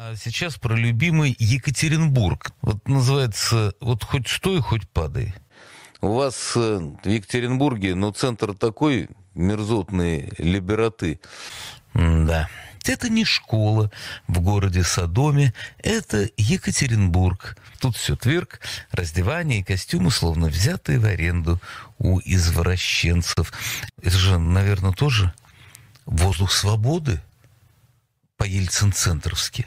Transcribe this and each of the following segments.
А сейчас про любимый Екатеринбург. Вот называется «Вот хоть стой, хоть падай». У вас э, в Екатеринбурге, ну, центр такой, мерзотные либераты. Да. Это не школа в городе Содоме, это Екатеринбург. Тут все тверк, раздевание и костюмы, словно взятые в аренду у извращенцев. Это же, наверное, тоже воздух свободы по-ельцин-центровски.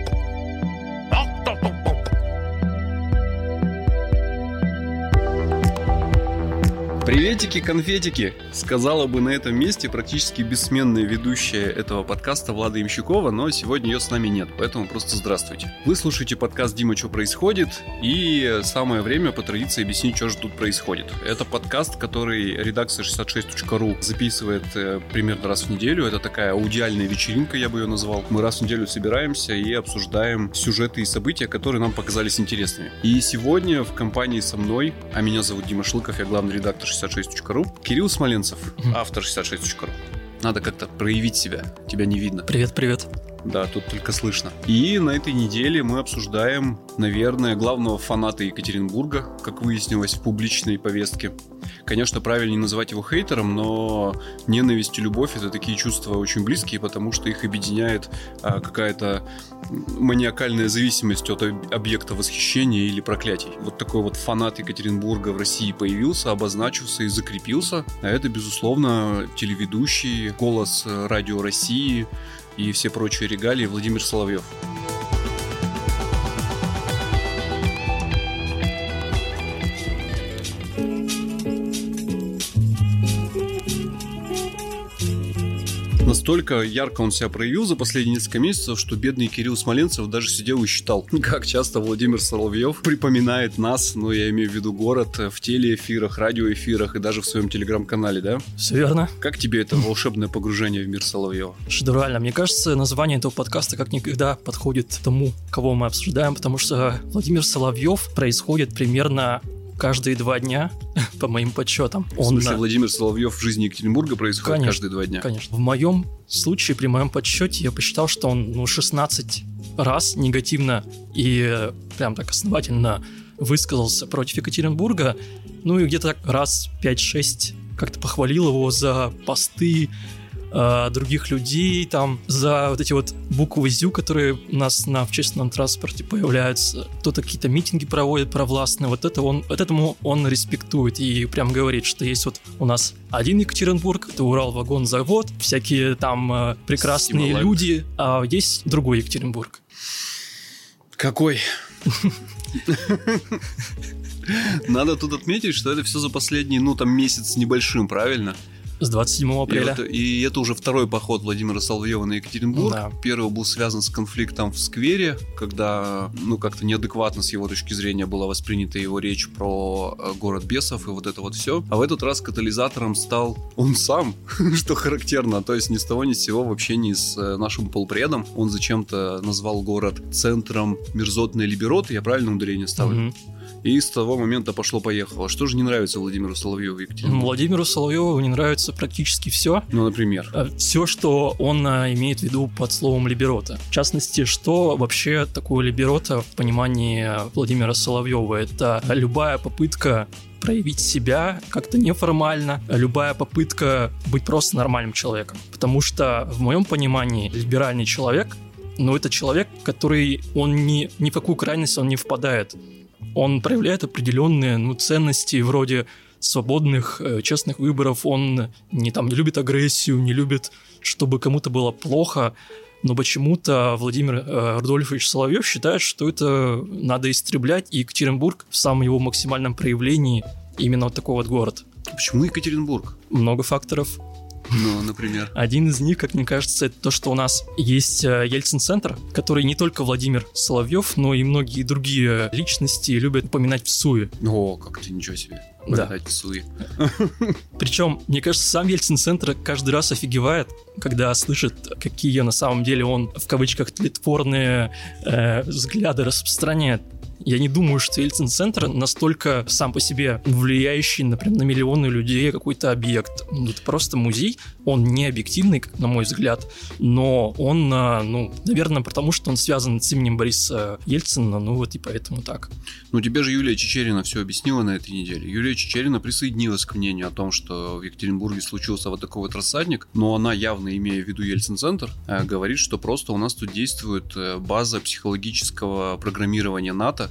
Приветики, конфетики! Сказала бы на этом месте практически бессменная ведущая этого подкаста Влада Имщукова, но сегодня ее с нами нет, поэтому просто здравствуйте. Вы слушаете подкаст «Дима, что происходит?» и самое время по традиции объяснить, что же тут происходит. Это подкаст, который редакция 66.ru записывает э, примерно раз в неделю. Это такая аудиальная вечеринка, я бы ее назвал. Мы раз в неделю собираемся и обсуждаем сюжеты и события, которые нам показались интересными. И сегодня в компании со мной, а меня зовут Дима Шлыков, я главный редактор 66.ru. Кирилл Смоленцев, автор 66.ru. Надо как-то проявить себя. Тебя не видно. Привет, привет. Да, тут только слышно. И на этой неделе мы обсуждаем, наверное, главного фаната Екатеринбурга, как выяснилось в публичной повестке. Конечно, правильно не называть его хейтером, но ненависть и любовь это такие чувства очень близкие, потому что их объединяет а, какая-то маниакальная зависимость от объекта восхищения или проклятий. Вот такой вот фанат Екатеринбурга в России появился, обозначился и закрепился. А это, безусловно, телеведущий, голос радио России, и все прочие регалии Владимир Соловьев. Настолько ярко он себя проявил за последние несколько месяцев, что бедный Кирилл Смоленцев даже сидел и считал, как часто Владимир Соловьев припоминает нас, ну, я имею в виду город, в телеэфирах, радиоэфирах и даже в своем телеграм-канале, да? Все верно. Как тебе это волшебное погружение в мир Соловьева? Шедеврально. Мне кажется, название этого подкаста как никогда подходит тому, кого мы обсуждаем, потому что Владимир Соловьев происходит примерно каждые два дня, по моим подсчетам. В смысле, Владимир Соловьев в жизни Екатеринбурга происходит конечно, каждые два дня? Конечно. В моем случае, при моем подсчете, я посчитал, что он ну, 16 раз негативно и прям так основательно высказался против Екатеринбурга. Ну и где-то раз 5-6 как-то похвалил его за посты, э, других людей, там, за вот эти вот буквы ЗЮ, которые у нас на общественном транспорте появляются. Кто-то какие-то митинги проводит провластные, вот это он, вот этому он респектует и прям говорит, что есть вот у нас один Екатеринбург, это Урал-вагон-завод, всякие там э, прекрасные Симулак. люди, а есть другой Екатеринбург. Какой? Надо тут отметить, что это все за последний, ну, там, месяц с небольшим, правильно? С 27 апреля. И, вот, и это уже второй поход Владимира Соловьева на Екатеринбург. Да. Первый был связан с конфликтом в сквере, когда, ну, как-то неадекватно с его точки зрения была воспринята его речь про э, город бесов и вот это вот все. А в этот раз катализатором стал он сам, что характерно. То есть ни с того ни с сего в общении с э, нашим полпредом он зачем-то назвал город центром мерзотной либероты. Я правильно ударение ставлю? Угу. И с того момента пошло-поехало. Что же не нравится Владимиру Соловьеву Екатеринбургу? Владимиру Соловьеву не нравится практически все. Ну, например? Э, все, что он э, имеет в виду под словом либерота. В частности, что вообще такое либерота в понимании Владимира Соловьева? Это любая попытка проявить себя как-то неформально, любая попытка быть просто нормальным человеком. Потому что в моем понимании либеральный человек но это человек, который, он ни, ни в какую крайность он не впадает он проявляет определенные ну, ценности вроде свободных, э, честных выборов. Он не, там, не любит агрессию, не любит, чтобы кому-то было плохо. Но почему-то Владимир э, Рудольфович Соловьев считает, что это надо истреблять, и Екатеринбург в самом его максимальном проявлении именно вот такой вот город. Почему Екатеринбург? Много факторов. Ну, например. Один из них, как мне кажется, это то, что у нас есть э, Ельцин-центр, который не только Владимир Соловьев, но и многие другие личности любят упоминать в СУе. О, как ты, ничего себе. Да. В СУе. Причем, мне кажется, сам Ельцин-центр каждый раз офигевает, когда слышит, какие на самом деле он, в кавычках, тлетворные э, взгляды распространяет Я не думаю, что Ельцин-центр настолько сам по себе влияющий, например, на миллионы людей какой-то объект. Это просто музей, он не объективный, на мой взгляд, но он, а, ну, наверное, потому что он связан с именем Бориса Ельцина, ну вот и поэтому так. Ну тебе же Юлия Чечерина все объяснила на этой неделе. Юлия Чечерина присоединилась к мнению о том, что в Екатеринбурге случился вот такой вот рассадник, но она, явно имея в виду Ельцин-центр, э, говорит, что просто у нас тут действует э, база психологического программирования НАТО.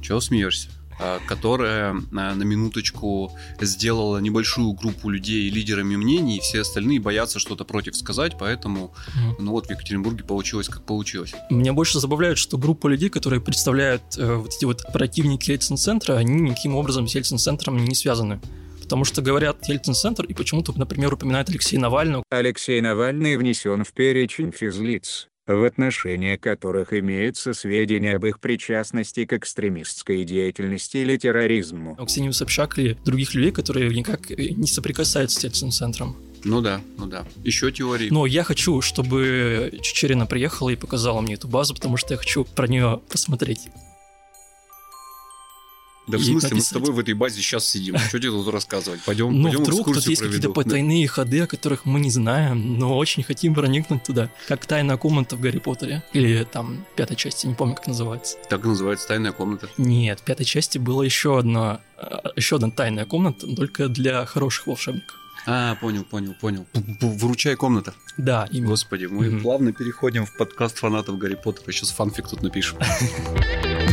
Чего смеешься? Э, которая на минуточку сделала небольшую группу людей лидерами мнений, и все остальные боятся что-то против сказать, поэтому, ну вот в Екатеринбурге получилось как получилось. Меня больше забавляет, что группа людей, которые представляют э, вот эти вот противники Ельцин-центра, они никаким образом с Ельцин-центром не связаны потому что говорят Ельцин-центр и почему-то, например, упоминают Алексея Навального. Алексей Навальный внесен в перечень физлиц, в отношении которых имеются сведения об их причастности к экстремистской деятельности или терроризму. Ксению Собчак или других людей, которые никак не соприкасаются с Ельцин-центром. Ну да, ну да. Еще теории. Но я хочу, чтобы Чечерина приехала и показала мне эту базу, потому что я хочу про нее посмотреть. Да в смысле, мы с тобой в этой базе сейчас сидим. Что тебе тут рассказывать? Пойдем, ну, пойдем вдруг тут есть какие-то потайные ходы, о которых мы не знаем, но очень хотим проникнуть туда. Как тайная комната в Гарри Поттере. Или там пятой части, не помню, как называется. Так называется тайная комната. Нет, в пятой части была еще одна, еще одна тайная комната, только для хороших волшебников. А, понял, понял, понял. Выручай комната. Да, именно. Господи, мы mm-hmm. плавно переходим в подкаст фанатов Гарри Поттера. Сейчас фанфик тут напишем.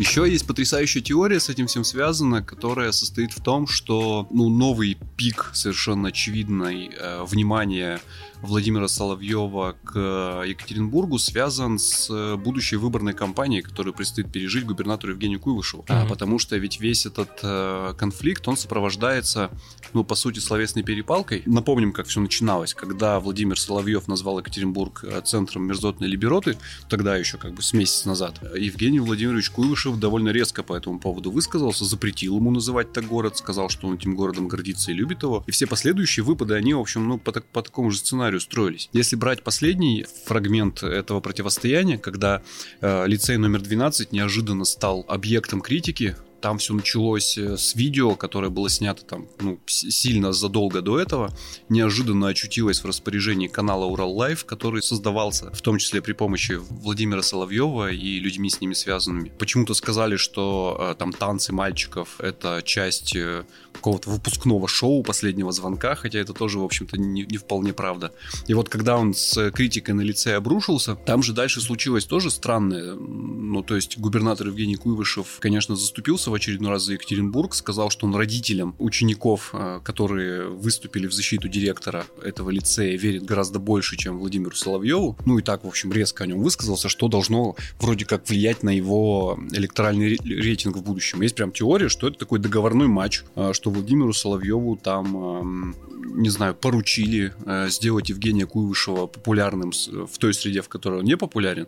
Еще есть потрясающая теория с этим всем связана, которая состоит в том, что ну, новый пик совершенно очевидной э, внимания Владимира Соловьева к э, Екатеринбургу связан с э, будущей выборной кампанией, которую предстоит пережить губернатору Евгению Куйвышеву. Mm-hmm. Потому что ведь весь этот э, конфликт, он сопровождается, ну, по сути, словесной перепалкой. Напомним, как все начиналось. Когда Владимир Соловьев назвал Екатеринбург центром мерзотной либероты, тогда еще как бы с месяц назад, Евгений Владимирович Куйвышев довольно резко по этому поводу высказался, запретил ему называть так город, сказал, что он этим городом гордится и любит его. И все последующие выпады, они, в общем, ну, по, по такому же сценарию сценарию строились. Если брать последний фрагмент этого противостояния, когда э, лицей номер 12 неожиданно стал объектом критики, там все началось э, с видео, которое было снято там, ну, сильно задолго до этого. Неожиданно очутилось в распоряжении канала Урал Лайв, который создавался в том числе при помощи Владимира Соловьева и людьми с ними связанными. Почему-то сказали, что э, там танцы мальчиков это часть э, какого-то выпускного шоу последнего звонка, хотя это тоже, в общем-то, не, не вполне правда. И вот когда он с критикой на лице обрушился, там же дальше случилось тоже странное. Ну, то есть губернатор Евгений Куйвышев, конечно, заступился в очередной раз за Екатеринбург, сказал, что он родителям учеников, э, которые выступили в защиту директора этого лицея, верит гораздо больше, чем Владимиру Соловьеву. Ну и так, в общем, резко о нем высказался, что должно вроде как влиять на его электоральный рейтинг в будущем. Есть прям теория, что это такой договорной матч, э, что Владимиру Соловьеву там, не знаю, поручили э, сделать Евгения Куйвышева популярным в той среде, в которой он не популярен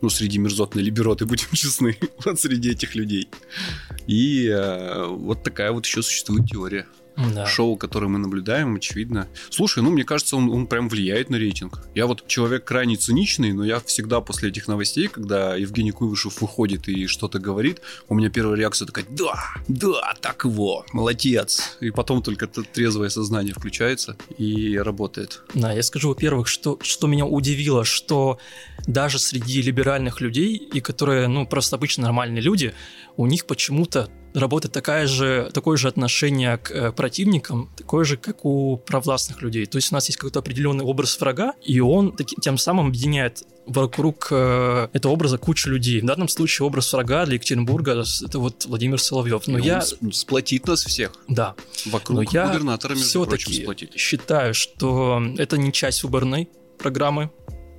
ну, среди мерзотной либероты, будем честны, вот среди этих людей. И э, вот такая вот еще существует теория да. шоу, которое мы наблюдаем, очевидно. Слушай, ну, мне кажется, он, он прям влияет на рейтинг. Я вот человек крайне циничный, но я всегда после этих новостей, когда Евгений Куйвышев выходит и что-то говорит, у меня первая реакция такая, да, да, так его, молодец. И потом только трезвое сознание включается и работает. Да, я скажу, во-первых, что, что меня удивило, что даже среди либеральных людей, и которые, ну, просто обычно нормальные люди, у них почему-то работает такая же, такое же отношение к э, противникам, такое же, как у провластных людей. То есть у нас есть какой-то определенный образ врага, и он таки, тем самым объединяет вокруг э, этого образа кучу людей. В данном случае образ врага для Екатеринбурга это вот Владимир Соловьев. Но и я сплотит нас всех. Да. Вокруг Но я губернатора, между прочим, сплотит. считаю, что это не часть выборной программы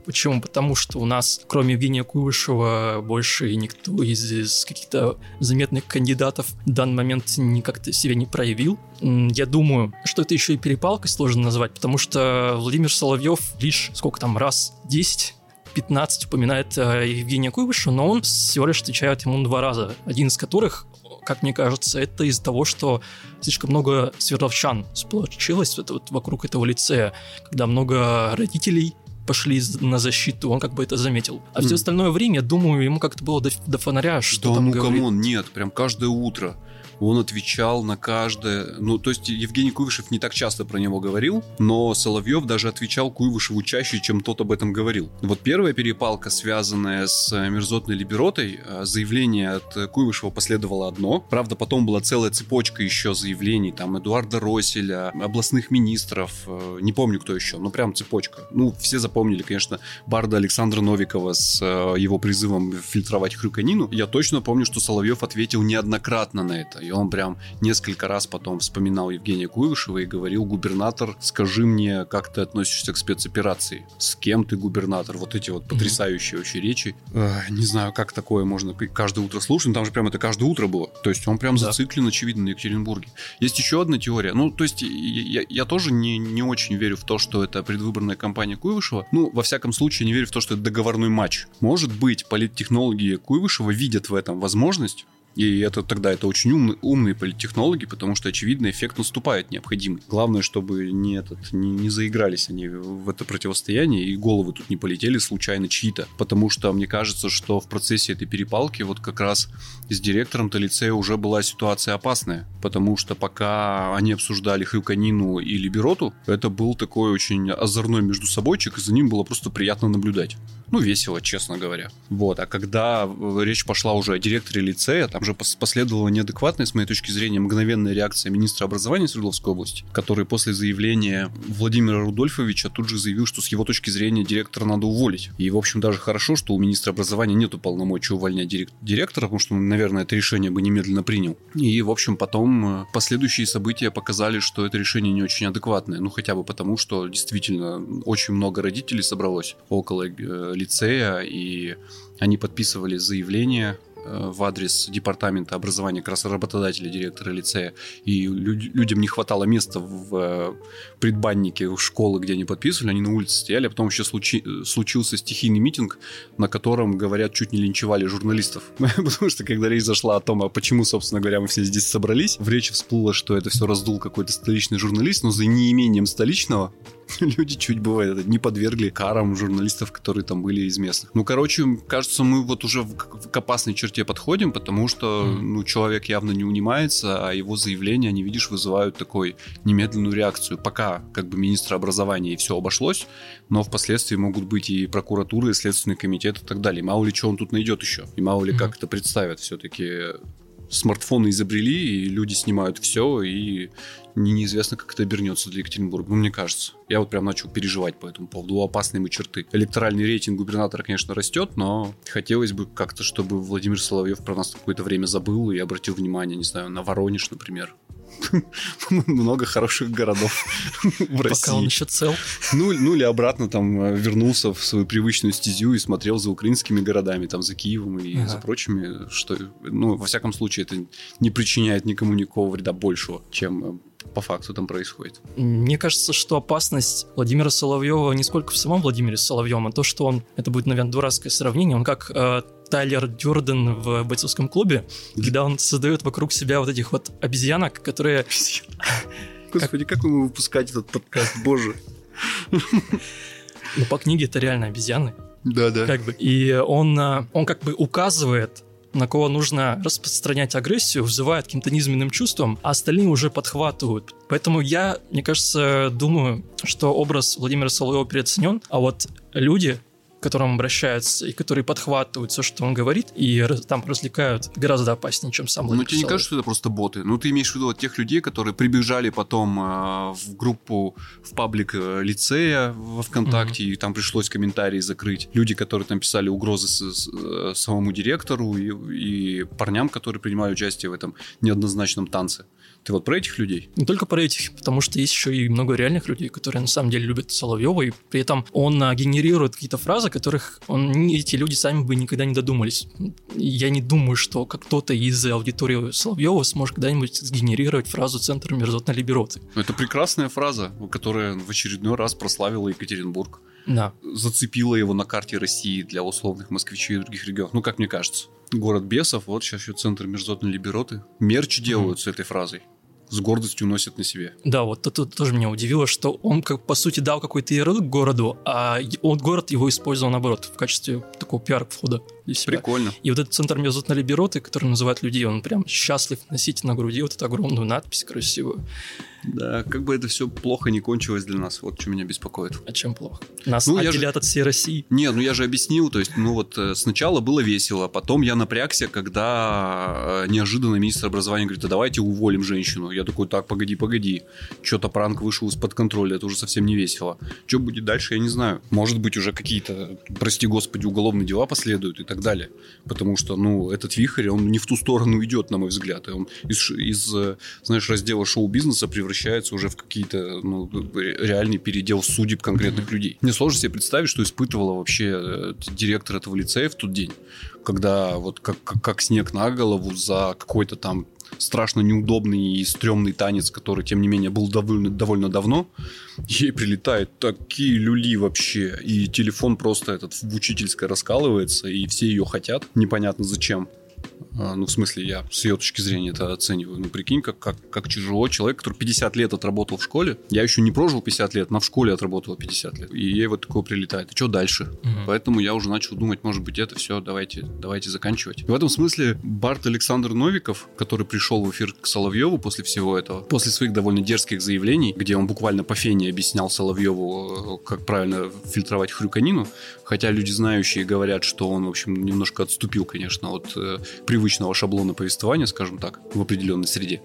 Почему? Потому что у нас, кроме Евгения Куйвышева, больше никто из, из каких-то заметных кандидатов в данный момент не как-то себя не проявил. Я думаю, что это еще и перепалкой сложно назвать, потому что Владимир Соловьев лишь сколько там раз 10 15 упоминает э, Евгения Куйвышева, но он всего лишь отвечает ему два раза. Один из которых, как мне кажется, это из-за того, что слишком много свердловчан сплотилось вот вокруг этого лицея, когда много родителей пошли на защиту, он как бы это заметил. А все остальное время, думаю, ему как-то было до, до фонаря, что да там ну говорит. come on, нет, прям каждое утро. Он отвечал на каждое... Ну, то есть Евгений Куйвашев не так часто про него говорил, но Соловьев даже отвечал Куйвашеву чаще, чем тот об этом говорил. Вот первая перепалка, связанная с э, мерзотной либеротой, э, заявление от Куйвашева последовало одно. Правда, потом была целая цепочка еще заявлений, там, Эдуарда Росселя, областных министров, э, не помню, кто еще, но прям цепочка. Ну, все запомнили, конечно, Барда Александра Новикова с его призывом фильтровать хрюканину. Я точно помню, что Соловьев ответил неоднократно на это. И он прям несколько раз потом вспоминал Евгения Куйвышева и говорил, губернатор, скажи мне, как ты относишься к спецоперации? С кем ты губернатор? Вот эти вот потрясающие вообще речи. Эх, не знаю, как такое можно каждое утро слушать, но там же прям это каждое утро было. То есть он прям Да. зациклен, очевидно, на Екатеринбурге. Есть еще одна теория. Ну, то есть я, я тоже не, не очень верю в то, что это предвыборная кампания Куйвышева. Ну, во всяком случае, не верю в то, что это договорной матч. Может быть, политтехнологи Куйвышева видят в этом возможность, и это тогда это очень умные, умные политтехнологи, потому что, очевидно, эффект наступает необходимый. Главное, чтобы не, этот, не, не заигрались они в это противостояние, и головы тут не полетели случайно чьи-то. Потому что мне кажется, что в процессе этой перепалки вот как раз с директором-то лицея уже была ситуация опасная. Потому что пока они обсуждали Хрюканину и Либероту, это был такой очень озорной между собойчик, и за ним было просто приятно наблюдать. Ну, весело, честно говоря. Вот. А когда э, речь пошла уже о директоре лицея, там же пос- последовала неадекватная, с моей точки зрения, мгновенная реакция министра образования Свердловской области, который после заявления Владимира Рудольфовича тут же заявил, что с его точки зрения директора надо уволить. И, в общем, даже хорошо, что у министра образования нету полномочий увольнять дирек- директора, потому что, он, наверное, это решение бы немедленно принял. И, в общем, потом э, последующие события показали, что это решение не очень адекватное. Ну, хотя бы потому, что действительно очень много родителей собралось около э, лицея, и они подписывали заявление в адрес департамента образования как раз работодателя директора лицея, и люд- людям не хватало места в э, предбаннике школы, где они подписывали, они на улице стояли, а потом еще случи- э, случился стихийный митинг, на котором, говорят, чуть не линчевали журналистов. Потому что, когда речь зашла о том, а почему, собственно говоря, мы все здесь собрались, в речи всплыло, что это все раздул какой-то столичный журналист, но за неимением столичного люди чуть бывает не подвергли карам журналистов, которые там были из местных. Ну, короче, кажется, мы вот уже в- к опасной черте подходим, потому что, Мгм. ну, человек явно не унимается, а его заявления, они, видишь, вызывают такой немедленную реакцию. Пока, как бы, министра образования и все обошлось, но впоследствии могут быть и прокуратура, и следственный комитет и так далее. Мало ли, что он тут найдет еще. И мало ли, Мгм. как это представят все-таки смартфоны изобрели, и люди снимают все, и не- неизвестно, как это обернется для Екатеринбурга. Ну, мне кажется. Я вот прям начал переживать по этому поводу. Опасные мы черты. Электоральный рейтинг губернатора, конечно, растет, но хотелось бы как-то, чтобы Владимир Соловьев про нас какое-то время забыл и обратил внимание, не знаю, на Воронеж, например. Много хороших городов в Пока он России. еще цел. Ну, ну или обратно там э, вернулся в свою привычную стезю и смотрел за украинскими городами, там за Киевом и Ага. за прочими, что, ну, во всяком случае, это не причиняет никому никакого вреда большего, чем э, по факту там происходит. Мне кажется, что опасность Владимира Соловьева не сколько в самом Владимире Соловьевом, а то, что он, это будет, наверное, дурацкое сравнение, он как э, Тайлер Дюрден в бойцовском клубе, когда он создает вокруг себя вот этих вот обезьянок, которые... Господи, как мы выпускать этот подкаст, боже. Ну, по книге это реально обезьяны. Да-да. Как бы. И он, а, он как бы указывает на кого нужно распространять агрессию, взывает каким-то низменным чувством, а остальные уже подхватывают. Поэтому я, мне кажется, думаю, что образ Владимира Соловьева переоценен, а вот люди, которым обращаются и которые подхватывают все, что он говорит, и там развлекают, гораздо опаснее, чем сам Ну, Владимир тебе не кажется, что это просто боты? Ну, ты имеешь в виду вот тех людей, которые прибежали потом э, в группу, в паблик э, лицея во ВКонтакте, и там пришлось комментарии закрыть. Люди, которые там писали угрозы с- с- э, самому директору и, и парням, которые принимали участие в этом неоднозначном танце. Ты вот про этих людей? Не только про этих, потому что есть еще и много реальных людей, которые на самом деле любят Соловьева, и при этом он а, генерирует какие-то фразы, которых он, эти люди сами бы никогда не додумались. Я не думаю, что как кто-то из аудитории Соловьева сможет когда-нибудь сгенерировать фразу «Центр мерзотной либероты». Ну, Это прекрасная фраза, которая в очередной раз прославила Екатеринбург. Да. зацепила его на карте России для условных москвичей и других регионов. Ну, как мне кажется. Город бесов, вот сейчас еще центр мерзотной либероты. Мерч делают с этой фразой. С гордостью носит на себе. Да, вот это тоже меня удивило, что он, как по сути, дал какой-то ярлык городу, а он, город его использовал, наоборот, в качестве такого пиар-входа для себя. Прикольно. И вот этот центр мерзотной либероты, который называют людей, он прям счастлив носить на груди вот эту огромную надпись красивую. Да, как бы это все плохо не кончилось для нас, вот что меня беспокоит. А чем плохо? Нас Ну, отделят от всей России. Не, ну я же объяснил, то есть, ну вот э, сначала было весело, потом я напрягся, когда э, неожиданно министр образования говорит, а давайте уволим женщину. Я такой, так, погоди, погоди, что-то пранк вышел из-под контроля, это уже совсем не весело. Что будет дальше, я не знаю. Может быть, уже какие-то, прости господи, уголовные дела последуют и так далее. Потому что, ну, этот вихрь, он не в ту сторону идет, на мой взгляд. И он из, из э, знаешь, раздела шоу-бизнеса превращается уже в какие-то, ну, реальный передел судеб конкретных людей. Мне сложно себе представить, что испытывала вообще э, директор этого лицея в тот день, когда вот как, как, как снег на голову за какой-то там страшно неудобный и стрёмный танец, который, тем не менее, был довольно, довольно давно, ей прилетают такие люли вообще, и телефон просто этот в учительской раскалывается, и все ее хотят, непонятно зачем. А, Ну, в смысле, я с ее точки зрения это оцениваю. Ну, прикинь, как, как, как тяжело человек, который 50 лет отработал в школе. Я еще не прожил 50 лет, но в школе отработал 50 лет. И ей вот такое прилетает. И что дальше? Мгм. Поэтому я уже начал думать, может быть, это все, давайте, давайте заканчивать. В этом смысле Барт Александр Новиков, который пришел в эфир к Соловьеву после всего этого, после своих довольно дерзких заявлений, где он буквально по фене объяснял Соловьеву, э, как правильно фильтровать хрюканину, хотя люди знающие говорят, что он, в общем, немножко отступил, конечно, от э, привычного шаблона повествования, скажем так, в определенной среде.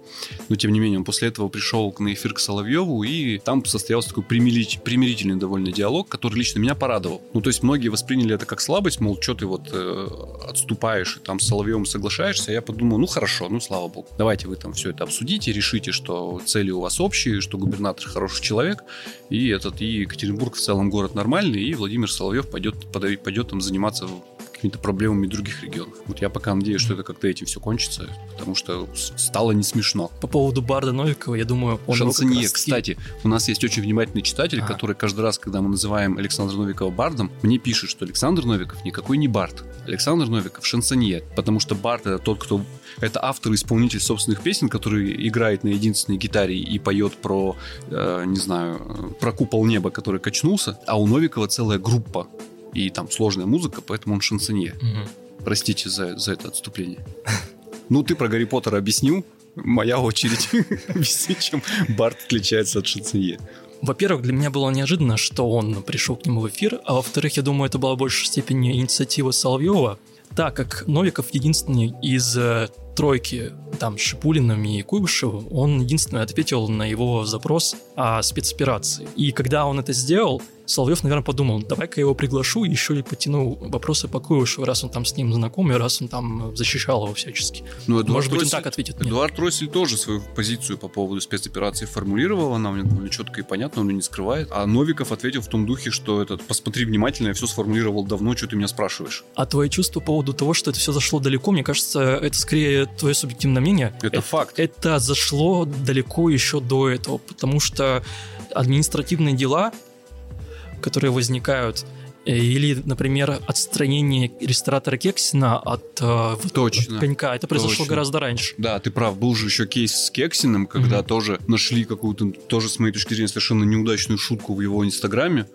Но, тем не менее, он после этого пришел на эфир к Соловьеву, и там состоялся такой примирить- примирительный довольно диалог, который лично меня порадовал. Ну, то есть, многие восприняли это как слабость, мол, что ты вот э, отступаешь и там с Соловьевым соглашаешься. Я подумал, ну, хорошо, ну, слава богу. Давайте вы там все это обсудите, решите, что цели у вас общие, что губернатор хороший человек, и этот, и Екатеринбург в целом город нормальный, и Владимир Соловьев пойдет, пойдет там заниматься какими-то проблемами других регионов. Вот я пока надеюсь, что это как-то этим все кончится, потому что стало не смешно. По поводу Барда Новикова, я думаю, он Шансонье, раз-таки- кстати, у нас есть очень внимательный читатель, Ага. который каждый раз, когда мы называем Александра Новикова бардом, мне пишет, что Александр Новиков никакой не бард. Александр Новиков шансонье, потому что бард это тот, кто... Это автор и исполнитель собственных песен, который играет на единственной гитаре и поет про, э, не знаю, про купол неба, который качнулся, а у Новикова целая группа и там сложная музыка, поэтому он шансонье. Мгм. Простите за, за это отступление. Ну, ты про Гарри Поттера объяснил. Моя очередь объяснить, чем Барт отличается от шансонье. Во-первых, для меня было неожиданно, что он пришел к нему в эфир, а во-вторых, я думаю, это была в большей степени инициатива Соловьева, так как Новиков единственный из э, тройки, там, с Шипулиным и Куйбышевым, он единственный ответил на его запрос о спецоперации. И когда он это сделал, Соловьев, наверное, подумал, давай-ка я его приглашу, еще и потяну вопросы по Куйбышеву, раз он там с ним знаком, и раз он там защищал его всячески. Ну, Эдуард Может быть, он так ответит. Нет. Эдуард Россель тоже свою позицию по поводу спецоперации формулировал, она у него довольно четко и понятно, он ее не скрывает. А Новиков ответил в том духе, что этот, посмотри внимательно, я все сформулировал давно, что ты меня спрашиваешь. А твои чувства по поводу того, что это все зашло далеко, мне кажется, это скорее твое субъективное мнение. Это факт. Это зашло далеко еще до этого, потому что административные дела, которые возникают, э, или, например, отстранение ресторатора Кексина от, э, Точно. от конька, это произошло Точно. гораздо раньше. Да, ты прав. Был же еще кейс с Кексиным, когда Мгм. тоже нашли какую-то, тоже с моей точки зрения, совершенно неудачную шутку в его инстаграме,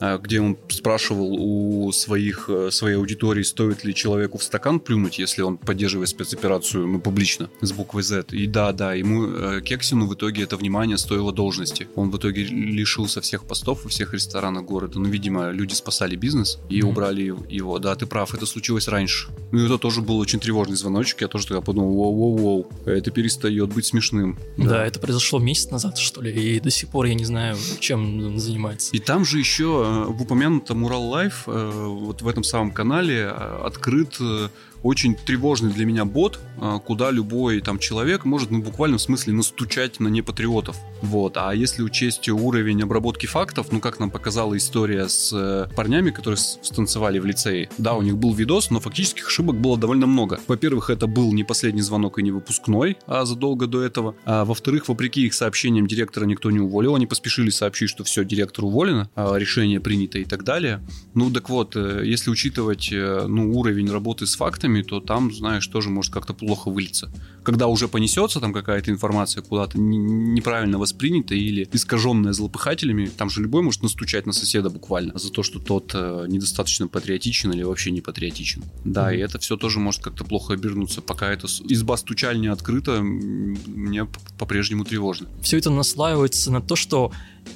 где он спрашивал у своих, э, своей аудитории, стоит ли человеку в стакан плюнуть, если он поддерживает спецоперацию, ну, публично, с буквой Z. И да, да, ему, э, Кексину в итоге это внимание стоило должности. Он в итоге лишился всех постов во всех ресторанах города. Ну, видимо, люди спасали бизнес и Мгм. убрали его. Да, ты прав, это случилось раньше. Ну, и это тоже был очень тревожный звоночек. Я тоже тогда подумал, воу-воу-воу, это перестает быть смешным. Да. это произошло месяц назад, что ли, и до сих пор я не знаю, чем он занимается. И там же еще в упомянутом Урал Live, э, вот в этом самом канале э, открыт э, очень тревожный для меня бот, э, куда любой там человек может, ну, буквально в смысле настучать на непатриотов. Вот. А если учесть уровень обработки фактов, ну, как нам показала история с э, парнями, которые станцевали в лицее, да, у них был видос, но фактических ошибок было довольно много. Во-первых, это был не последний звонок и не выпускной, а задолго до этого. А во-вторых, вопреки их сообщениям директора никто не уволил, они поспешили сообщить, что все, директор уволена, решение принято и так далее. Ну, так вот, э, если учитывать, э, ну, уровень работы с фактами, фактами, то там, знаешь, тоже может как-то плохо вылиться. Когда уже понесется там какая-то информация куда-то неправильно воспринята или искаженная злопыхателями, там же любой может настучать на соседа буквально за то, что тот э, недостаточно патриотичен или вообще не патриотичен. Да, mm-hmm. и это все тоже может как-то плохо обернуться. Пока эта изба стучаль не открыта, мне по-прежнему тревожно. Все это наслаивается на то, что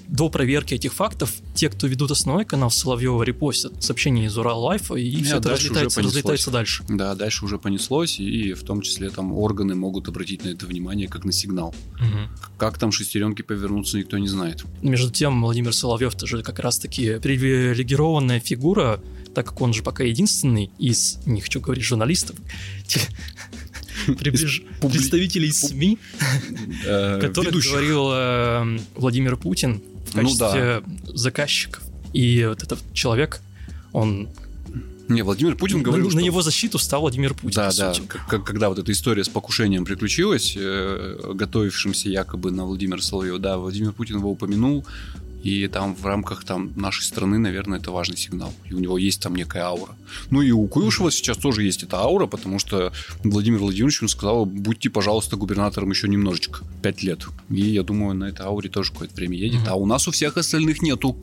до проверки этих фактов те, кто ведут основной канал Соловьева, репостят сообщения из Урал Лайфа, и, и все это разлетается, разлетается дальше. Да, дальше уже понеслось, и в том числе там органы могут обратить на это внимание как на сигнал. Угу. Как там шестеренки повернуться, никто не знает. Между тем, Владимир Соловьев тоже как раз-таки привилегированная фигура, так как он же пока единственный из, не хочу говорить журналистов, представителей СМИ, э, который говорил э, Владимир Путин в ну качестве заказчиков. И вот этот человек, он не, Владимир Путин говорил, на, что... На его защиту стал Владимир Путин. Да, да. Когда вот эта история с покушением приключилась, э, готовившимся якобы на Владимира Соловьева, да, Владимир Путин его упомянул, и там в рамках там, нашей страны, наверное, это важный сигнал. И у него есть там некая аура. Ну и у Куюшева сейчас тоже есть эта аура, потому что Владимир Владимирович ему сказал, будьте, пожалуйста, губернатором еще немножечко, пять лет. И я думаю, на этой ауре тоже какое-то время едет. А у нас у всех остальных нету.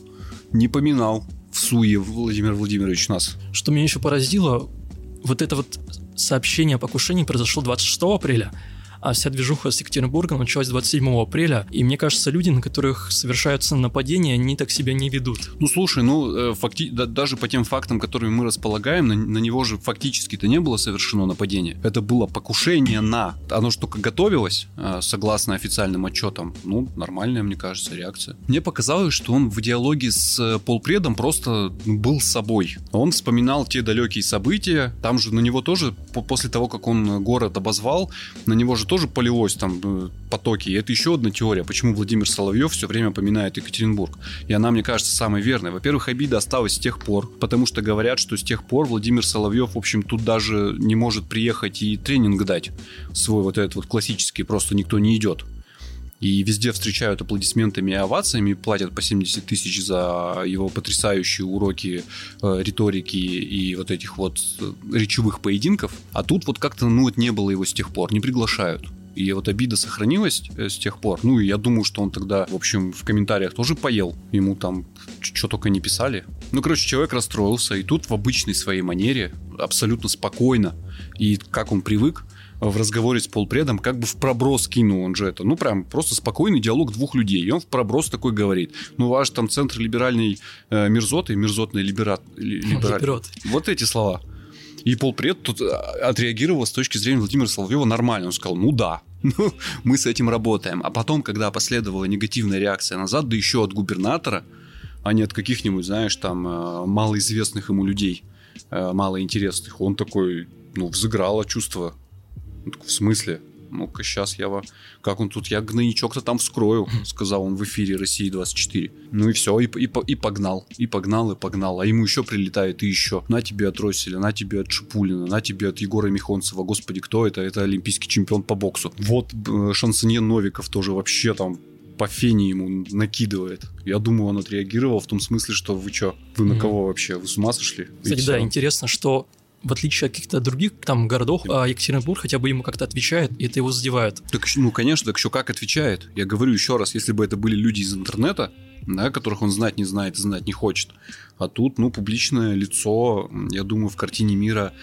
Не поминал в суе Владимир Владимирович нас. Что меня еще поразило, вот это вот сообщение о покушении произошло 26 апреля, а вся движуха с Екатеринбургом началась 27 апреля, и мне кажется, люди, на которых совершаются нападения, они так себя не ведут. Ну, слушай, ну, э, факти... да, даже по тем фактам, которыми мы располагаем, на, на него же фактически-то не было совершено нападение. Это было покушение на... Оно же только готовилось, э, согласно официальным отчетам. Ну, нормальная, мне кажется, реакция. Мне показалось, что он в диалоге с э, полпредом просто был собой. Он вспоминал те далекие события. Там же на него тоже, после того, как он город обозвал, на него же тоже полилось там э, потоки. И это еще одна теория, почему Владимир Соловьев все время поминает Екатеринбург. И она, мне кажется, самой верной. Во-первых, обида осталась с тех пор, потому что говорят, что с тех пор Владимир Соловьев, в общем, тут даже не может приехать и тренинг дать свой вот этот вот классический, просто никто не идет. И везде встречают аплодисментами и овациями, платят по 70 тысяч за его потрясающие уроки э, риторики и вот этих вот э, речевых поединков. А тут вот как-то, ну, вот не было его с тех пор, не приглашают. И вот обида сохранилась э, с тех пор. Ну, и я думаю, что он тогда, в общем, в комментариях тоже поел. Ему там что только не писали. Ну, короче, человек расстроился. И тут в обычной своей манере, абсолютно спокойно, и как он привык, в разговоре с полпредом как бы в проброс кинул он же это. Ну, прям просто спокойный диалог двух людей. И он в проброс такой говорит. Ну, ваш там центр либеральной э, мерзоты, мерзотный либерат... Либерат. Вот эти слова. И полпред тут а, отреагировал с точки зрения Владимира Соловьева нормально. Он сказал, ну да, ну, мы с этим работаем. А потом, когда последовала негативная реакция назад, да еще от губернатора, а не от каких-нибудь, знаешь, там, э, малоизвестных ему людей, э, малоинтересных, он такой, ну, взыграло чувство в смысле? Ну-ка, сейчас я... Во... Как он тут? Я гнойничок-то там вскрою, сказал он в эфире России 24. Ну и все, и, и, и погнал. И погнал, и погнал. А ему еще прилетает, и еще. На тебе от Росселя, на тебе от Шипулина, на тебе от Егора Михонцева. Господи, кто это? Это олимпийский чемпион по боксу. Вот э, шансонье Новиков тоже вообще там по фене ему накидывает. Я думаю, он отреагировал в том смысле, что вы что, вы на кого вообще? Вы с ума сошли? Кстати, да, интересно, что в отличие от каких-то других там городов, а Екатеринбург хотя бы ему как-то отвечает, и это его задевает. Так, ну, конечно, так еще как отвечает. Я говорю еще раз, если бы это были люди из интернета, да, которых он знать не знает и знать не хочет. А тут, ну, публичное лицо, я думаю, в картине мира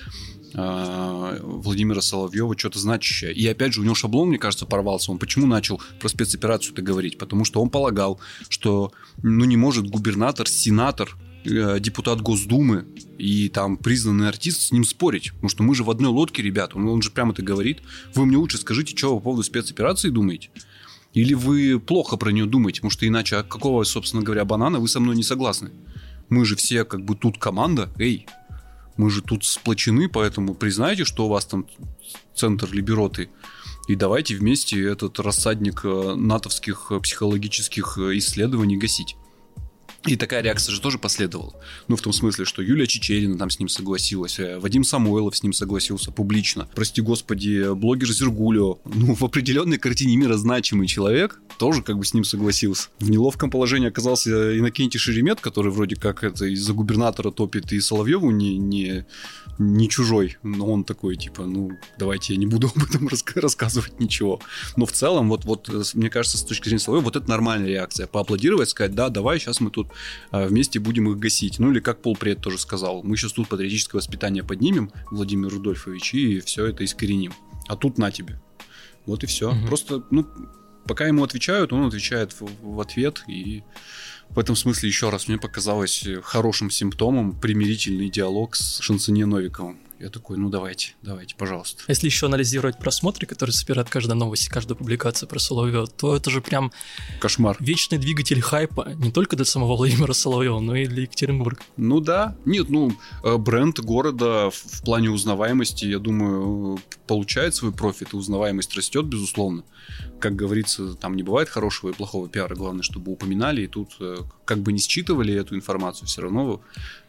э, Владимира Соловьева что-то значащее. И опять же, у него шаблон, мне кажется, порвался. Он почему начал про спецоперацию-то говорить? Потому что он полагал, что ну, не может губернатор, сенатор депутат Госдумы и там признанный артист с ним спорить. Потому что мы же в одной лодке, ребят. Он, он же прямо это говорит. Вы мне лучше скажите, что вы по поводу спецоперации думаете? Или вы плохо про нее думаете? Потому что иначе, а какого, собственно говоря, банана вы со мной не согласны? Мы же все как бы тут команда. Эй, мы же тут сплочены, поэтому признайте, что у вас там центр либероты. И давайте вместе этот рассадник э, натовских э, психологических исследований гасить. И такая реакция же тоже последовала. Ну, в том смысле, что Юлия Чечерина там с ним согласилась, э, Вадим Самойлов с ним согласился публично. Прости господи, блогер Зергулио, ну, в определенной картине мира значимый человек, тоже как бы с ним согласился. В неловком положении оказался Иннокентий Шеремет, который вроде как это из-за губернатора топит и Соловьеву не, не, не чужой, но он такой, типа, ну, давайте я не буду об этом рассказывать ничего. Но в целом, вот, вот, э, мне кажется, с точки зрения Соловьева, вот это нормальная реакция. Поаплодировать, сказать, да, давай, сейчас мы тут вместе будем их гасить. Ну или как Пол Пред тоже сказал, мы сейчас тут патриотическое воспитание поднимем, Владимир Рудольфович, и все это искореним. А тут на тебе. Вот и все. Угу. Просто, ну, пока ему отвечают, он отвечает в, в ответ. И в этом смысле, еще раз, мне показалось хорошим симптомом примирительный диалог с Шансоне Новиковым. Я такой, ну давайте, давайте, пожалуйста. Если еще анализировать просмотры, которые собирают каждая новость, каждая публикация про Соловьева, то это же прям... Кошмар. Вечный двигатель хайпа не только для самого Владимира Соловьева, но и для Екатеринбурга. Ну да. Нет, ну, э, бренд города в плане узнаваемости, я думаю, получает свой профит, и узнаваемость растет, безусловно как говорится, там не бывает хорошего и плохого пиара, главное, чтобы упоминали, и тут э, как бы не считывали эту информацию, все равно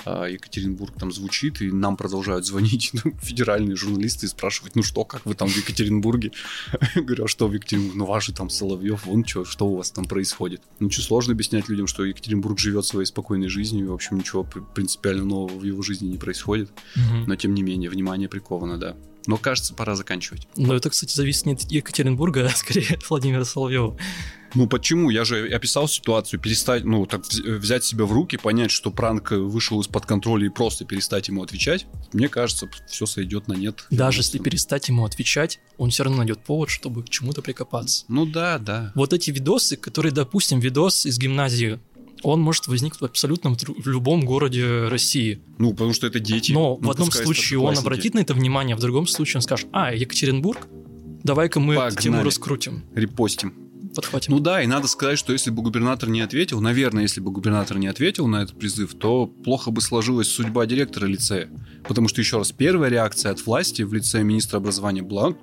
а, Екатеринбург там звучит, и нам продолжают звонить федеральные журналисты и спрашивать, ну что, как вы там в Екатеринбурге? Говорю, а что в Екатеринбурге? Ну ваши там Соловьев, вон что, что у вас там происходит? Ну что, сложно объяснять людям, что Екатеринбург живет своей спокойной жизнью, и, в общем, ничего принципиально нового в его жизни не происходит, но тем не менее, внимание приковано, да. Но кажется, пора заканчивать. Но это, кстати, зависит не от Екатеринбурга, а скорее от Владимира Соловьева. Ну почему? Я же описал ситуацию, перестать, ну, так взять себя в руки, понять, что пранк вышел из-под контроля и просто перестать ему отвечать. Мне кажется, все сойдет на нет. Даже если перестать ему отвечать, он все равно найдет повод, чтобы к чему-то прикопаться. Ну да, да. Вот эти видосы, которые, допустим, видос из гимназии он может возникнуть абсолютно в любом городе России. Ну, потому что это дети. Но ну, в одном случае он обратит на это внимание, а в другом случае он скажет, а, Екатеринбург, давай-ка мы Погнали. эту тему раскрутим. Репостим подхватим. Ну да, и надо сказать, что если бы губернатор не ответил, наверное, если бы губернатор не ответил на этот призыв, то плохо бы сложилась судьба директора лицея. Потому что, еще раз, первая реакция от власти в лице министра образования была,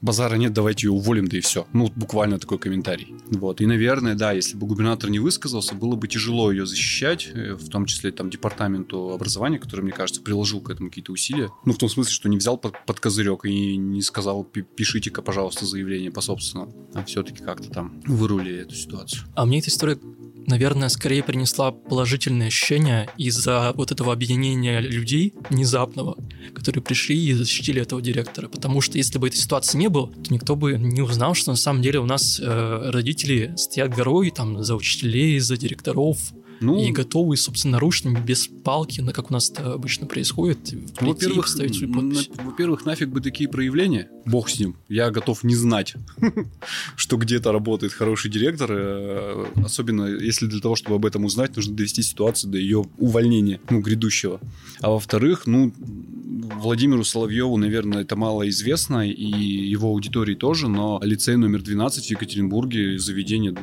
базара нет, давайте ее уволим, да и все. Ну, буквально такой комментарий. Вот. И, наверное, да, если бы губернатор не высказался, было бы тяжело ее защищать, э, в том числе там департаменту образования, который, мне кажется, приложил к этому какие-то усилия. Ну, в том смысле, что не взял под, под козырек и не сказал, пишите-ка, пожалуйста, заявление по собственному. А все-таки как-то там там вырулили эту ситуацию. А мне эта история наверное, скорее принесла положительное ощущение из-за вот этого объединения людей внезапного, которые пришли и защитили этого директора. Потому что если бы этой ситуации не было, то никто бы не узнал, что на самом деле у нас э, родители стоят горой там за учителей, за директоров, ну, и готовы собственноручно, без палки, на как у нас это обычно происходит, ну, во-первых, ставить свою подпись. На, во-первых, нафиг бы такие проявления, бог с ним, я готов не знать, что где-то работает хороший директор, э, особенно если для того, чтобы об этом узнать, нужно довести ситуацию до ее увольнения, ну, грядущего. А во-вторых, ну, Владимиру Соловьеву, наверное, это мало известно, и его аудитории тоже, но лицей номер 12 в Екатеринбурге, заведение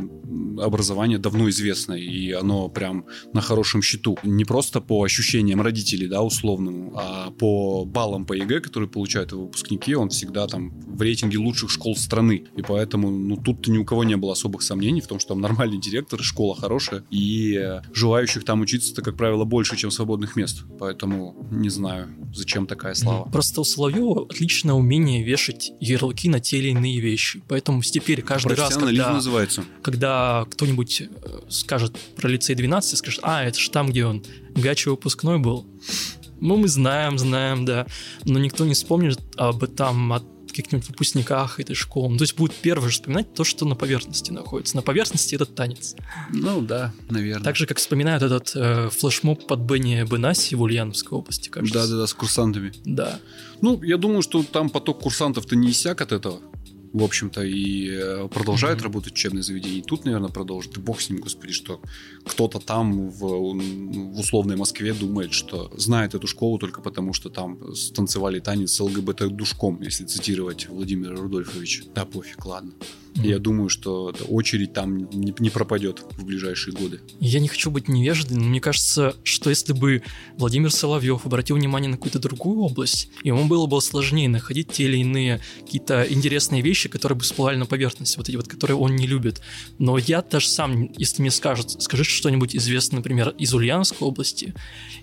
образования давно известно, и оно прям на хорошем счету. Не просто по ощущениям родителей, да, условному, а по баллам по ЕГЭ, которые получают его выпускники, он всегда там в рейтинге лучших школ страны. И поэтому, ну, тут ни у кого не было особых сомнений в том, что там нормальный директор, школа хорошая, и желающих там учиться-то, как правило, больше, чем свободных мест. Поэтому не знаю, зачем такая слава. Просто у Соловьева отличное умение вешать ярлыки на те или иные вещи. Поэтому теперь каждый раз, когда, называется. когда кто-нибудь э, скажет про лицей 12, скажет, а, это же там, где он Гачи выпускной был. Ну, мы знаем, знаем, да. Но никто не вспомнит об этом, от каких-нибудь выпускниках этой школы. То есть будет первое же вспоминать то, что на поверхности находится. На поверхности этот танец. Ну да, наверное. Так же, как вспоминают этот э, флешмоб под Бенни Бенаси в Ульяновской области, кажется. Да-да-да, с курсантами. Да. Ну, я думаю, что там поток курсантов-то не иссяк от этого в общем-то, и э, продолжает mm-hmm. работать учебное заведение. И тут, наверное, продолжит. И бог с ним, господи, что кто-то там в, в условной Москве думает, что знает эту школу только потому, что там станцевали танец с ЛГБТ-душком, если цитировать Владимира Рудольфовича. Да, пофиг, ладно. Я думаю, что очередь там не, не пропадет в ближайшие годы. Я не хочу быть невежливым, но мне кажется, что если бы Владимир Соловьев обратил внимание на какую-то другую область, ему было бы сложнее находить те или иные какие-то интересные вещи, вещи, которые бы всплывали на поверхность, вот эти вот, которые он не любит. Но я даже сам, если мне скажут, скажи что-нибудь известное, например, из Ульяновской области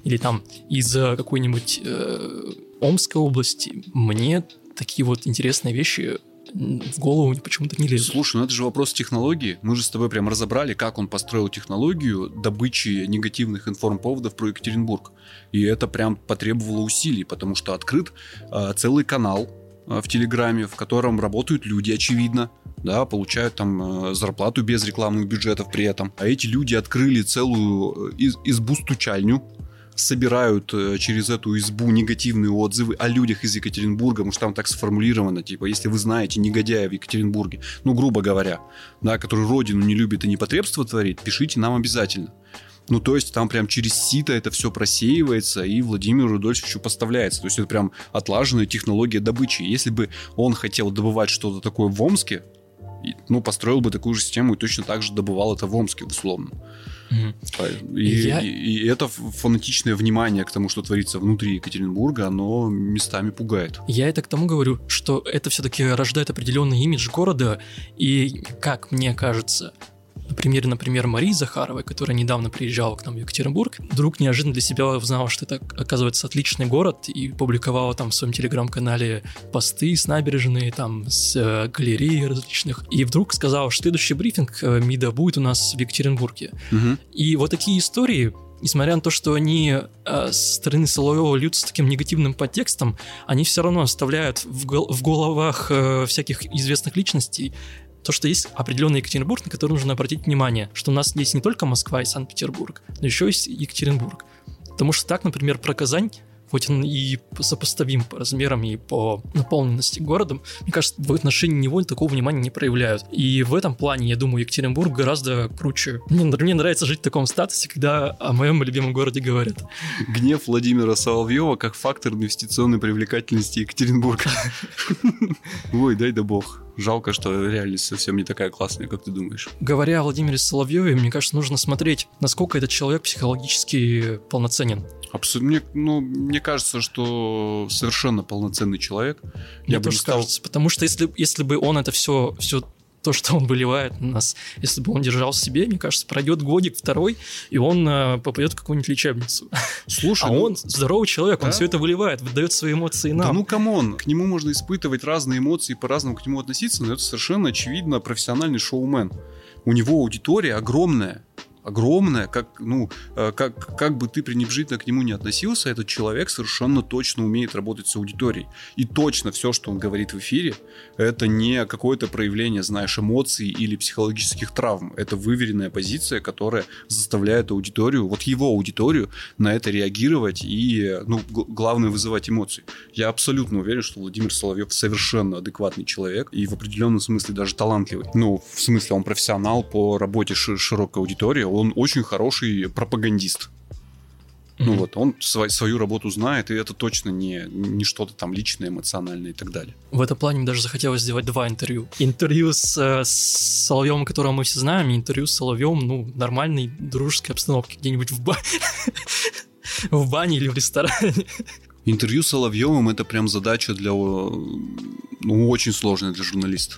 или там из э, какой-нибудь э, Омской области, мне такие вот интересные вещи в голову почему-то не лезет. Слушай, ну это же вопрос технологии. Мы же с тобой прям разобрали, как он построил технологию добычи негативных информповодов про Екатеринбург. И это прям потребовало усилий, потому что открыт э, целый канал э, в Телеграме, в котором работают люди, очевидно, да, получают там э, зарплату без рекламных бюджетов при этом. А эти люди открыли целую э, из избу-стучальню, собирают э, через эту избу негативные отзывы о людях из Екатеринбурга, потому что там так сформулировано, типа, если вы знаете негодяя в Екатеринбурге, ну, грубо говоря, да, который родину не любит и непотребство творит, пишите нам обязательно. Ну, то есть там прям через сито это все просеивается и Владимиру Рудольфовичу поставляется. То есть это прям отлаженная технология добычи. Если бы он хотел добывать что-то такое в Омске, ну, построил бы такую же систему и точно так же добывал это в Омске, условно. Mm-hmm. И, Я... и, и это фанатичное внимание к тому, что творится внутри Екатеринбурга, оно местами пугает. Я это к тому говорю, что это все-таки рождает определенный имидж города, и, как мне кажется, на примере, например, Марии Захаровой, которая недавно приезжала к нам в Екатеринбург, вдруг неожиданно для себя узнала, что это, оказывается, отличный город, и публиковала там в своем телеграм-канале посты с набережной, там, с э, галереи различных, и вдруг сказала, что следующий брифинг э, МИДа будет у нас в Екатеринбурге. Угу. И вот такие истории несмотря на то, что они э, с стороны Соловьева льются таким негативным подтекстом, они все равно оставляют в, гол- в головах э, всяких известных личностей то, что есть определенный Екатеринбург, на который нужно обратить внимание, что у нас есть не только Москва и Санкт-Петербург, но еще есть Екатеринбург. Потому что так, например, про Казань хоть он и сопоставим по размерам и по наполненности городом, мне кажется, в отношении него такого внимания не проявляют. И в этом плане, я думаю, Екатеринбург гораздо круче. Мне, мне нравится жить в таком статусе, когда о моем любимом городе говорят. Гнев Владимира Соловьева как фактор инвестиционной привлекательности Екатеринбурга. Ой, дай да бог. Жалко, что реальность совсем не такая классная, как ты думаешь. Говоря о Владимире Соловьеве, мне кажется, нужно смотреть, насколько этот человек психологически полноценен. Абсолютно. Мне, ну, мне кажется, что совершенно полноценный человек. Мне Я тоже стал... кажется, потому что если, если бы он это все, все то, что он выливает на нас, если бы он держал в себе, мне кажется, пройдет годик второй, и он э, попадет в какую-нибудь лечебницу. Слушай, а ну, он здоровый человек, да? он все это выливает, выдает свои эмоции нам. Да ну come on, к нему можно испытывать разные эмоции, по-разному к нему относиться, но это совершенно очевидно профессиональный шоумен. У него аудитория огромная, огромное, как, ну, э, как, как бы ты пренебрежительно к нему не относился, этот человек совершенно точно умеет работать с аудиторией. И точно все, что он говорит в эфире, это не какое-то проявление, знаешь, эмоций или психологических травм. Это выверенная позиция, которая заставляет аудиторию, вот его аудиторию, на это реагировать и, ну, главное, вызывать эмоции. Я абсолютно уверен, что Владимир Соловьев совершенно адекватный человек и в определенном смысле даже талантливый. Ну, в смысле, он профессионал по работе широкой аудиторией, он очень хороший пропагандист. Mm-hmm. Ну вот, он свой, свою работу знает, и это точно не, не что-то там личное, эмоциональное и так далее. В этом плане мне даже захотелось сделать два интервью. Интервью с, э, с Соловьевым, которого мы все знаем, и интервью с Соловьевым, ну, нормальной дружеской обстановке, где-нибудь в, ба... в бане или в ресторане. Интервью с Соловьевым это прям задача для ну, очень сложная для журналиста.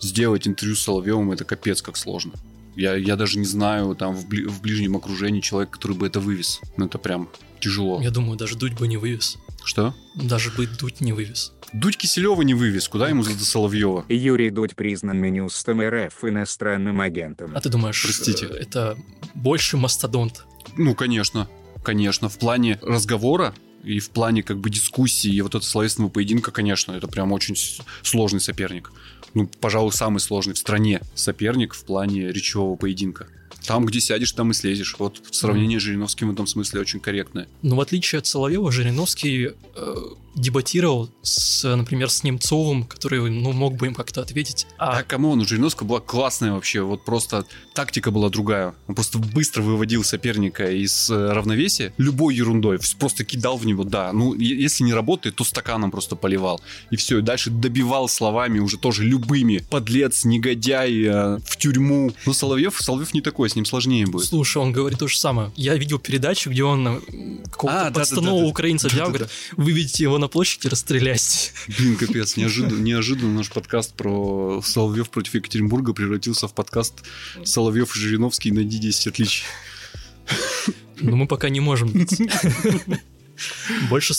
Сделать интервью с Соловьевым это капец как сложно. Я, я даже не знаю там в, бли, в ближнем окружении человека, который бы это вывез. Ну, это прям тяжело. Я думаю, даже Дудь бы не вывез. Что? Даже бы Дудь не вывез. Дудь Киселева не вывез, куда ему за Соловьева? Юрий Дудь признан Минюстом РФ иностранным агентом. А ты думаешь, Простите. Э, это больше мастодонт? Ну, конечно, конечно. В плане разговора и в плане как бы дискуссии и вот этого словесного поединка, конечно, это прям очень сложный соперник ну, пожалуй, самый сложный в стране соперник в плане речевого поединка. Там, где сядешь, там и слезешь. Вот сравнение с Жириновским в этом смысле очень корректное. Но в отличие от Соловьева, Жириновский э, дебатировал, с, например, с Немцовым, который ну, мог бы им как-то ответить. А да, come on, у Жириновского была классная вообще, вот просто тактика была другая. Он просто быстро выводил соперника из э, равновесия любой ерундой, просто кидал в него, да. Ну, если не работает, то стаканом просто поливал. И все, и дальше добивал словами уже тоже любыми. Подлец, негодяй, э, в тюрьму. Но Соловьев, Соловьев не такой с ним сложнее будет. Слушай, он говорит то же самое. Я видел передачу, где он какого-то А, да, подставного да, да, да. украинца взял, Да-да-да. говорит, выведите его на площадь и расстреляйте. Блин, капец, неожиданно, неожиданно наш подкаст про Соловьев против Екатеринбурга превратился в подкаст Соловьев и Жириновский найди 10 отличий. Но мы пока не можем. Больше,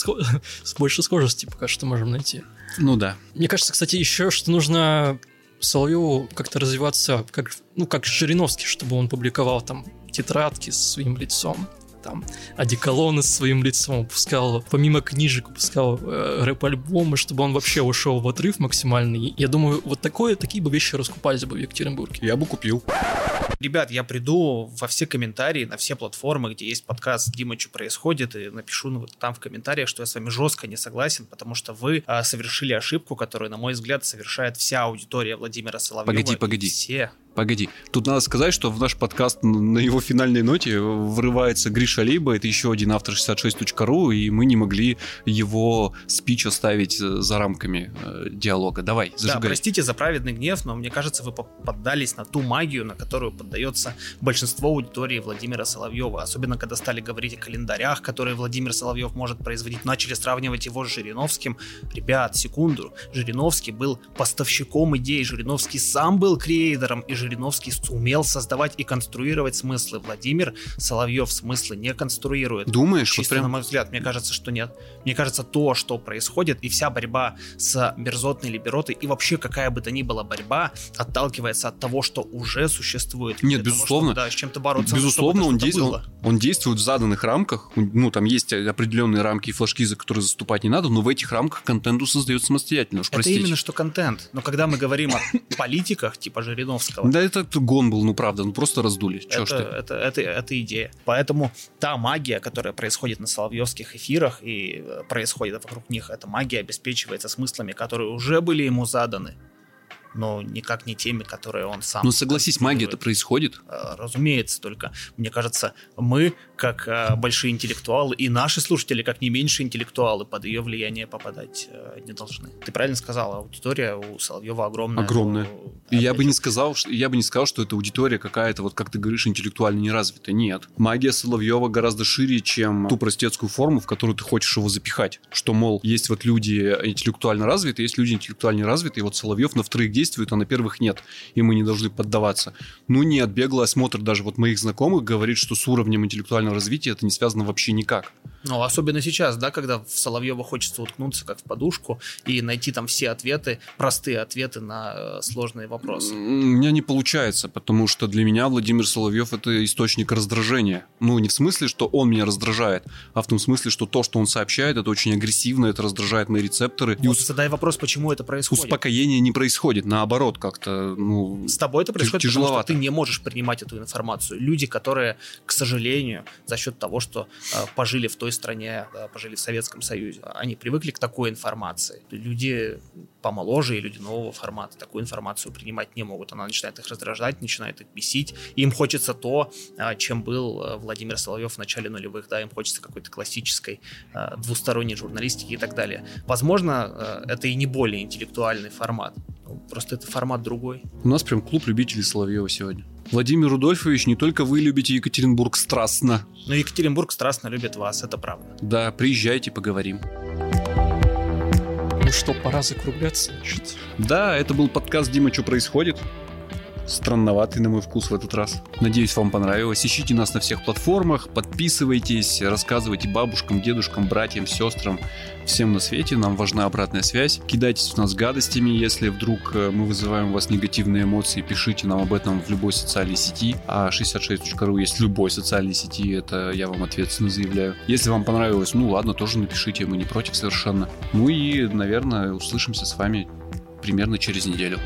больше схожести пока что можем найти. Ну да. Мне кажется, кстати, еще, что нужно Соловьеву как-то развиваться, как, ну, как Жириновский, чтобы он публиковал там тетрадки с своим лицом, там, одеколоны с своим лицом, выпускал, помимо книжек, выпускал э, рэп-альбомы, чтобы он вообще ушел в отрыв максимальный. Я думаю, вот такое, такие бы вещи раскупались бы в Екатеринбурге. Я бы купил. Ребят, я приду во все комментарии, на все платформы, где есть подкаст «Дима, что происходит», и напишу ну, вот там в комментариях, что я с вами жестко не согласен, потому что вы а, совершили ошибку, которую, на мой взгляд, совершает вся аудитория Владимира Соловьева. Погоди, погоди. Все. Погоди, тут надо сказать, что в наш подкаст на его финальной ноте врывается Гриша Лейба, это еще один автор 66.ru, и мы не могли его спич оставить э, за рамками э, диалога. Давай, Да, зажигай. простите за праведный гнев, но мне кажется, вы по- поддались на ту магию, на которую поддается большинство аудитории Владимира Соловьева. Особенно, когда стали говорить о календарях, которые Владимир Соловьев может производить, начали сравнивать его с Жириновским. Ребят, секунду. Жириновский был поставщиком идей, Жириновский сам был креатором, и Жириновский умел создавать и конструировать смыслы. Владимир Соловьев смыслы не конструирует. Думаешь, вот Чисто на прям... мой взгляд, мне кажется, что нет. Мне кажется, то, что происходит, и вся борьба с мерзотной либеротой, и вообще какая бы то ни была борьба, отталкивается от того, что уже существует. Нет, Для того, безусловно. чтобы, да, с чем-то бороться. Безусловно, он, что-то было. он действует в заданных рамках. Ну, там есть определенные рамки и флажки, за которые заступать не надо, но в этих рамках контенту создает самостоятельно. Уж Это простите. именно что контент. Но когда мы говорим о политиках, типа Жириновского, Да, это гон был, ну правда, ну просто раздули. Чё это, ж ты? это, это, это идея. Поэтому та магия, которая происходит на соловьевских эфирах и э, происходит вокруг них, эта магия обеспечивается смыслами, которые уже были ему заданы, но никак не теми, которые он сам. Ну согласись, магия-то происходит. Э, Разумеется, только мне кажется, мы, как э, большие интеллектуалы, и наши слушатели, как не меньше интеллектуалы, под ее влияние попадать э, не должны. Ты правильно сказала, аудитория у Соловьева огромная. Огромная. но, И я бы не сказал, что я бы не сказал, что эта аудитория какая-то, вот как ты говоришь, интеллектуально неразвитая. Нет. Магия Соловьева гораздо шире, чем ту простецкую форму, в которую ты хочешь его запихать. Что, мол, есть вот люди интеллектуально развитые, есть люди интеллектуально неразвитые, и вот Соловьев на вторых действует, а на первых нет. И мы не должны поддаваться. Ну нет, беглый осмотр даже вот моих знакомых говорит, что с уровнем интеллектуального развития это не связано вообще никак. Ну, особенно сейчас, да, когда в Соловьева хочется уткнуться как в подушку и найти там все ответы, простые ответы на э, сложные вопросы. У меня не получается, потому что для меня Владимир Соловьев это источник раздражения. Ну, не в смысле, что он меня раздражает, а в том смысле, что то, что он сообщает, это очень агрессивно, это раздражает мои рецепторы. И Вот ус- задай вопрос, почему это происходит. успокоения не происходит, наоборот, как-то, ну... С тобой это происходит, потому что тяжеловато. ты не можешь принимать эту информацию. Люди, которые, к сожалению, за счет того, что э, пожили в той стране, э, пожили в Советском Союзе, они привыкли к такой информации. Люди помоложе и люди нового формата такую информацию принимать не могут. Она начинает их раздражать, начинает их бесить. Им хочется то, э, чем был э, Владимир Соловьев в начале нулевых. Да, им хочется какой-то классической э, двусторонней журналистики и так далее. Возможно, э, это и не более интеллектуальный формат. Просто это формат другой. У нас прям клуб любителей Соловьева сегодня. Владимир Рудольфович, не только вы любите Екатеринбург страстно. Но Екатеринбург страстно любит вас, это правда. Да, приезжайте, поговорим. Ну что, пора закругляться, значит. Да, это был подкаст «Дима, что происходит?» Странноватый, на мой вкус, в этот раз. Надеюсь, вам понравилось. Ищите нас на всех платформах, подписывайтесь, рассказывайте бабушкам, дедушкам, братьям, сестрам, всем на свете. Нам важна обратная связь. Кидайтесь в нас гадостями, если вдруг э, мы вызываем у вас негативные эмоции. Пишите нам об этом в любой социальной сети. А 66.ru есть в любой социальной сети, это я вам ответственно заявляю. Если вам понравилось, ну ладно, тоже напишите, мы не против совершенно. Ну и, наверное, услышимся с вами примерно через неделю.